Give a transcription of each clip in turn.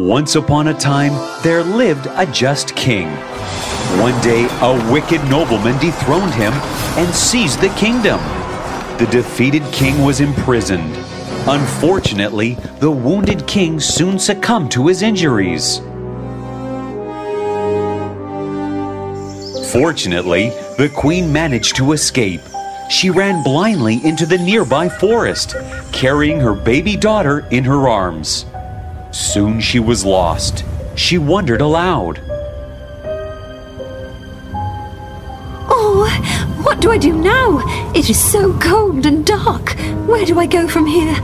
Once upon a time, there lived a just king. One day, a wicked nobleman dethroned him and seized the kingdom. The defeated king was imprisoned. Unfortunately, the wounded king soon succumbed to his injuries. Fortunately, the queen managed to escape. She ran blindly into the nearby forest, carrying her baby daughter in her arms. Soon she was lost. She wondered aloud. Oh, what do I do now? It is so cold and dark. Where do I go from here?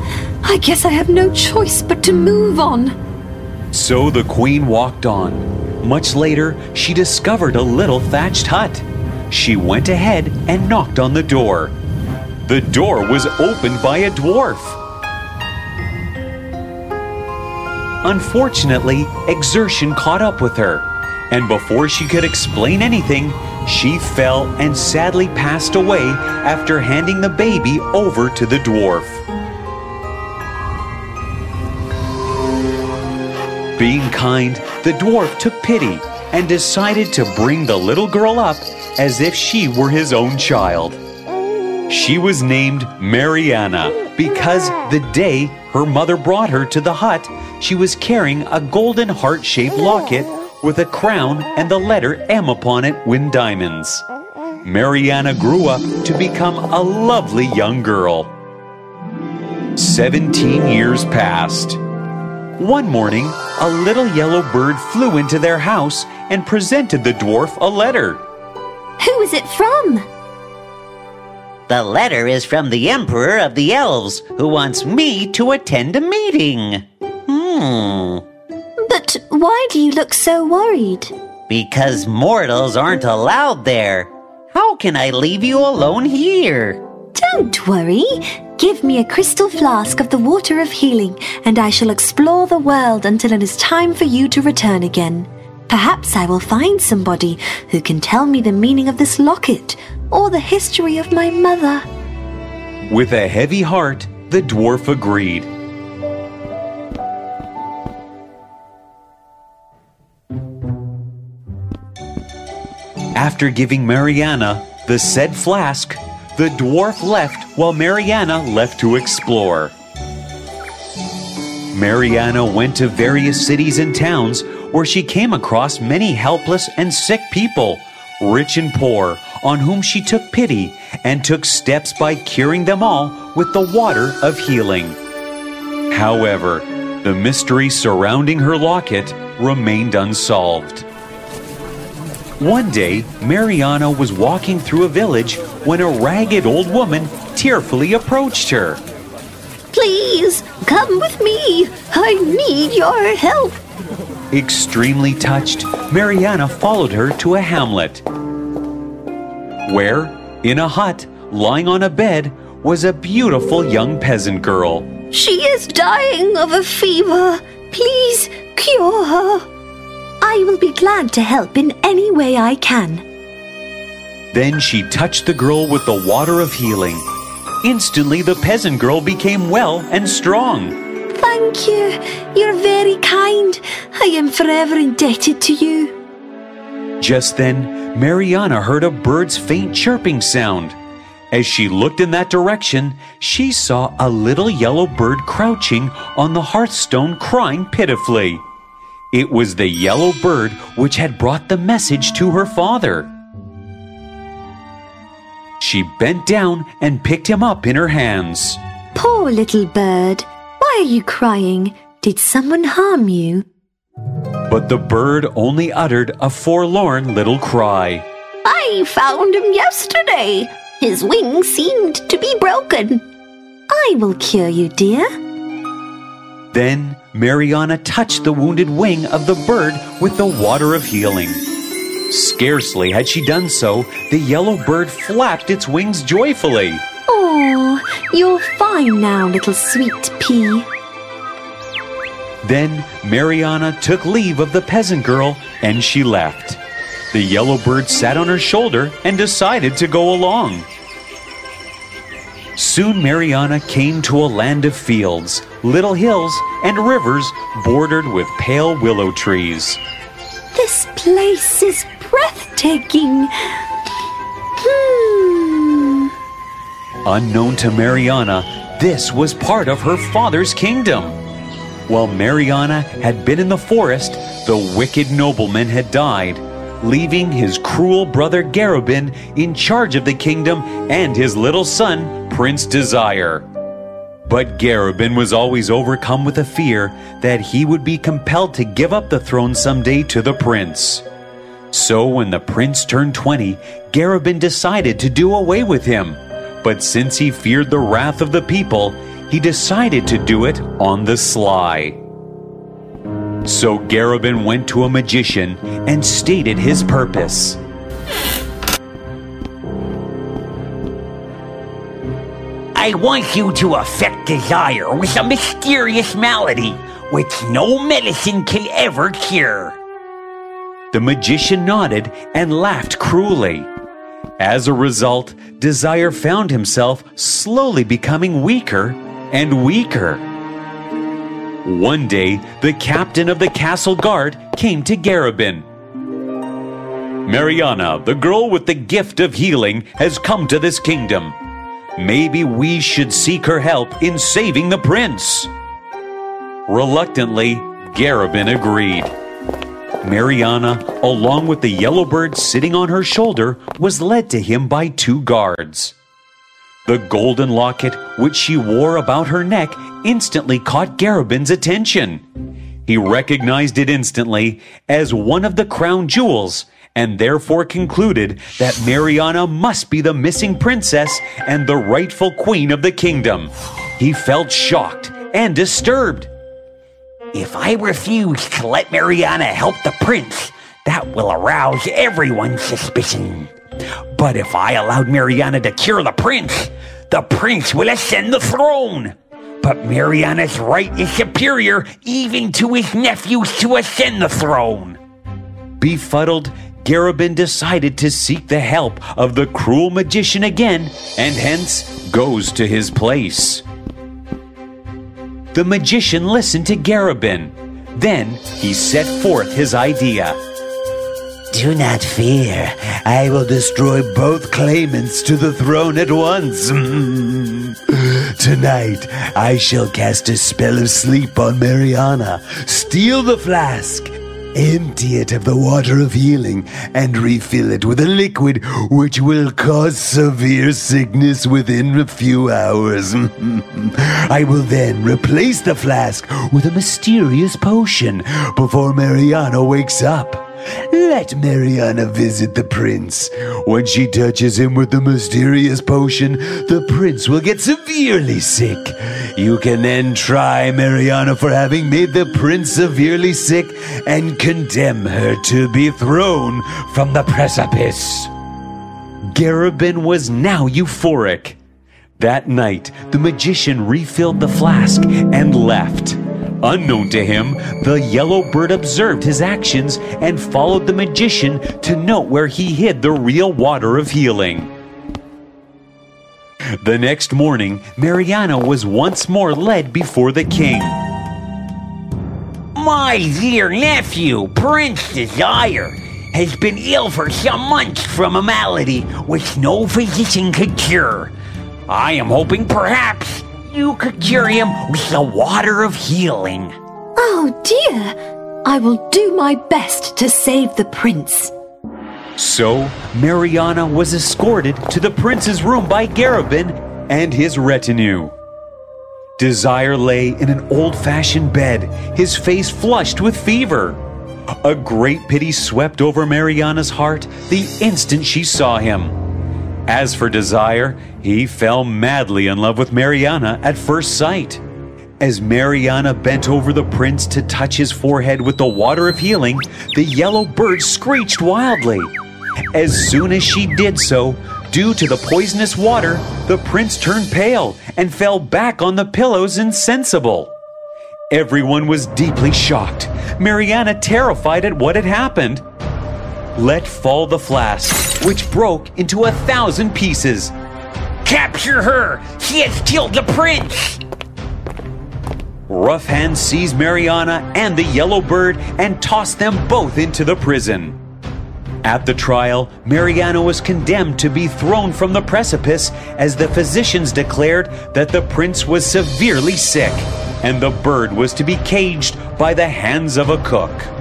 I guess I have no choice but to move on. So the queen walked on. Much later, she discovered a little thatched hut. She went ahead and knocked on the door. The door was opened by a dwarf. Unfortunately, exertion caught up with her, and before she could explain anything, she fell and sadly passed away after handing the baby over to the dwarf. Being kind, the dwarf took pity and decided to bring the little girl up as if she were his own child. She was named Marianna because the day her mother brought her to the hut, she was carrying a golden heart shaped locket with a crown and the letter M upon it with diamonds. Marianna grew up to become a lovely young girl. Seventeen years passed. One morning, a little yellow bird flew into their house and presented the dwarf a letter. Who is it from? The letter is from the Emperor of the Elves, who wants me to attend a meeting. Hmm. But why do you look so worried? Because mortals aren't allowed there. How can I leave you alone here? Don't worry. Give me a crystal flask of the water of healing, and I shall explore the world until it is time for you to return again. Perhaps I will find somebody who can tell me the meaning of this locket or the history of my mother. With a heavy heart, the dwarf agreed. After giving Marianna the said flask, the dwarf left while Marianna left to explore. Marianna went to various cities and towns where she came across many helpless and sick people, rich and poor, on whom she took pity and took steps by curing them all with the water of healing. However, the mystery surrounding her locket remained unsolved. One day, Marianna was walking through a village when a ragged old woman tearfully approached her. Please, come with me. I need your help. Extremely touched, Marianna followed her to a hamlet. Where, in a hut, lying on a bed, was a beautiful young peasant girl. She is dying of a fever. Please cure her. I will be glad to help in any way I can. Then she touched the girl with the water of healing. Instantly, the peasant girl became well and strong. Thank you. You're very kind. I am forever indebted to you. Just then, Marianna heard a bird's faint chirping sound. As she looked in that direction, she saw a little yellow bird crouching on the hearthstone crying pitifully. It was the yellow bird which had brought the message to her father. She bent down and picked him up in her hands. Poor little bird. Why are you crying? Did someone harm you? But the bird only uttered a forlorn little cry. I found him yesterday. His wings seemed to be broken. I will cure you, dear. Then Marianna touched the wounded wing of the bird with the water of healing. Scarcely had she done so, the yellow bird flapped its wings joyfully. Oh, you're fine now, little sweet pea. Then Marianna took leave of the peasant girl and she left. The yellow bird sat on her shoulder and decided to go along. Soon Marianna came to a land of fields, little hills, and rivers bordered with pale willow trees. This place is breathtaking. Unknown to Marianna, this was part of her father's kingdom. While Marianna had been in the forest, the wicked nobleman had died, leaving his cruel brother Garabin in charge of the kingdom and his little son, Prince Desire. But Garabin was always overcome with a fear that he would be compelled to give up the throne someday to the prince. So when the prince turned 20, Garabin decided to do away with him. But since he feared the wrath of the people, he decided to do it on the sly. So Garabin went to a magician and stated his purpose. I want you to affect desire with a mysterious malady which no medicine can ever cure. The magician nodded and laughed cruelly. As a result, Desire found himself slowly becoming weaker and weaker. One day, the captain of the castle guard came to Garabin. Marianna, the girl with the gift of healing, has come to this kingdom. Maybe we should seek her help in saving the prince. Reluctantly, Garabin agreed. Marianna, along with the yellow bird sitting on her shoulder, was led to him by two guards. The golden locket, which she wore about her neck, instantly caught Garabin's attention. He recognized it instantly as one of the crown jewels and therefore concluded that Marianna must be the missing princess and the rightful queen of the kingdom. He felt shocked and disturbed. If I refuse to let Marianna help the prince, that will arouse everyone's suspicion. But if I allowed Marianna to cure the prince, the prince will ascend the throne. But Marianna's right is superior even to his nephews to ascend the throne. Befuddled, Garabin decided to seek the help of the cruel magician again and hence goes to his place. The magician listened to Garabin. Then he set forth his idea. Do not fear. I will destroy both claimants to the throne at once. Tonight, I shall cast a spell of sleep on Marianna, steal the flask, empty it of the water of healing, and refill it with a liquid which will cause severe sickness within a few hours. I will then replace the flask with a mysterious potion before Marianna wakes up. Let Marianna visit the prince. When she touches him with the mysterious potion, the prince will get severely sick. You can then try Marianna for having made the prince severely sick and condemn her to be thrown from the precipice. Garabin was now euphoric. That night, the magician refilled the flask and left. Unknown to him, the yellow bird observed his actions and followed the magician to note where he hid the real water of healing. The next morning, Marianna was once more led before the king. My dear nephew, Prince Desire, has been ill for some months from a malady which no physician could cure. I am hoping perhaps you could cure him with the water of healing. Oh dear! I will do my best to save the prince. So, Marianna was escorted to the prince's room by Garabin and his retinue. Desire lay in an old fashioned bed, his face flushed with fever. A great pity swept over Marianna's heart the instant she saw him. As for Desire, he fell madly in love with Marianna at first sight. As Marianna bent over the prince to touch his forehead with the water of healing, the yellow bird screeched wildly. As soon as she did so, due to the poisonous water, the prince turned pale and fell back on the pillows insensible. Everyone was deeply shocked, Marianna terrified at what had happened. Let fall the flask, which broke into a thousand pieces. Capture her! She has killed the prince! Rough Hand seized Marianna and the yellow bird and tossed them both into the prison. At the trial, Marianna was condemned to be thrown from the precipice as the physicians declared that the prince was severely sick and the bird was to be caged by the hands of a cook.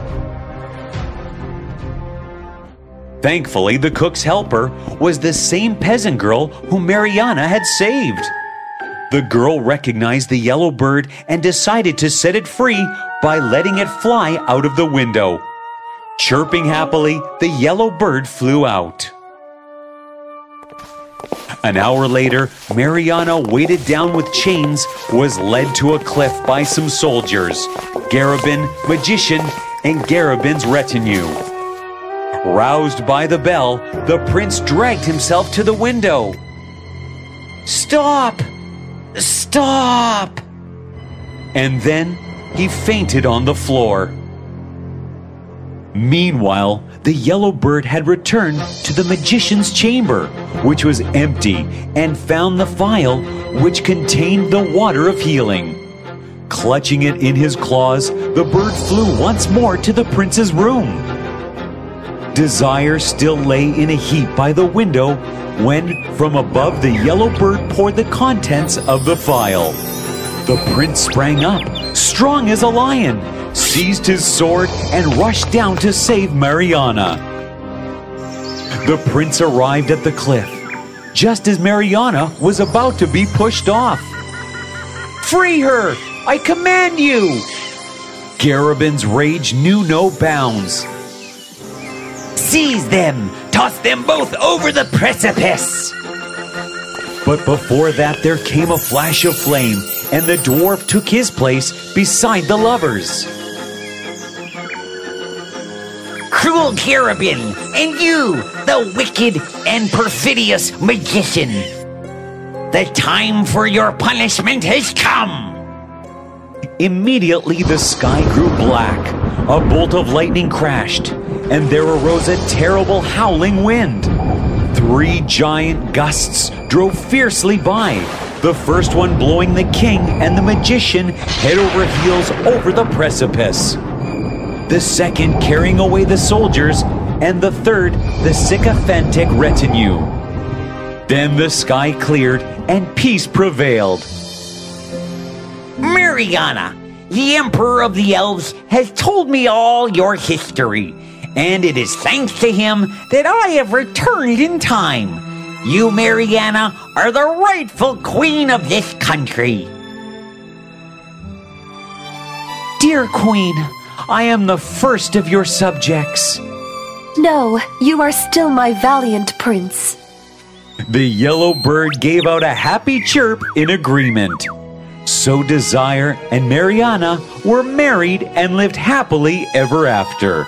Thankfully, the cook's helper was the same peasant girl whom Marianna had saved. The girl recognized the yellow bird and decided to set it free by letting it fly out of the window. Chirping happily, the yellow bird flew out. An hour later, Marianna, weighted down with chains, was led to a cliff by some soldiers, Garabin, magician, and Garabin's retinue. Roused by the bell, the prince dragged himself to the window. Stop! Stop! And then he fainted on the floor. Meanwhile, the yellow bird had returned to the magician's chamber, which was empty, and found the phial which contained the water of healing. Clutching it in his claws, the bird flew once more to the prince's room. Desire still lay in a heap by the window when, from above, the yellow bird poured the contents of the phial. The prince sprang up, strong as a lion, seized his sword, and rushed down to save Marianna. The prince arrived at the cliff just as Marianna was about to be pushed off. Free her! I command you! Garabin's rage knew no bounds. Seize them! Toss them both over the precipice! But before that, there came a flash of flame, and the dwarf took his place beside the lovers. Cruel Garabin, and you, the wicked and perfidious magician! The time for your punishment has come! Immediately the sky grew black, a bolt of lightning crashed, and there arose a terrible howling wind. Three giant gusts drove fiercely by, the first one blowing the king and the magician head over heels over the precipice, the second carrying away the soldiers, and the third the sycophantic retinue. Then the sky cleared and peace prevailed. Marianna, the Emperor of the Elves, has told me all your history, and it is thanks to him that I have returned in time. You, Marianna, are the rightful queen of this country. Dear Queen, I am the first of your subjects. No, you are still my valiant prince. The yellow bird gave out a happy chirp in agreement. So Desire and Marianna were married and lived happily ever after.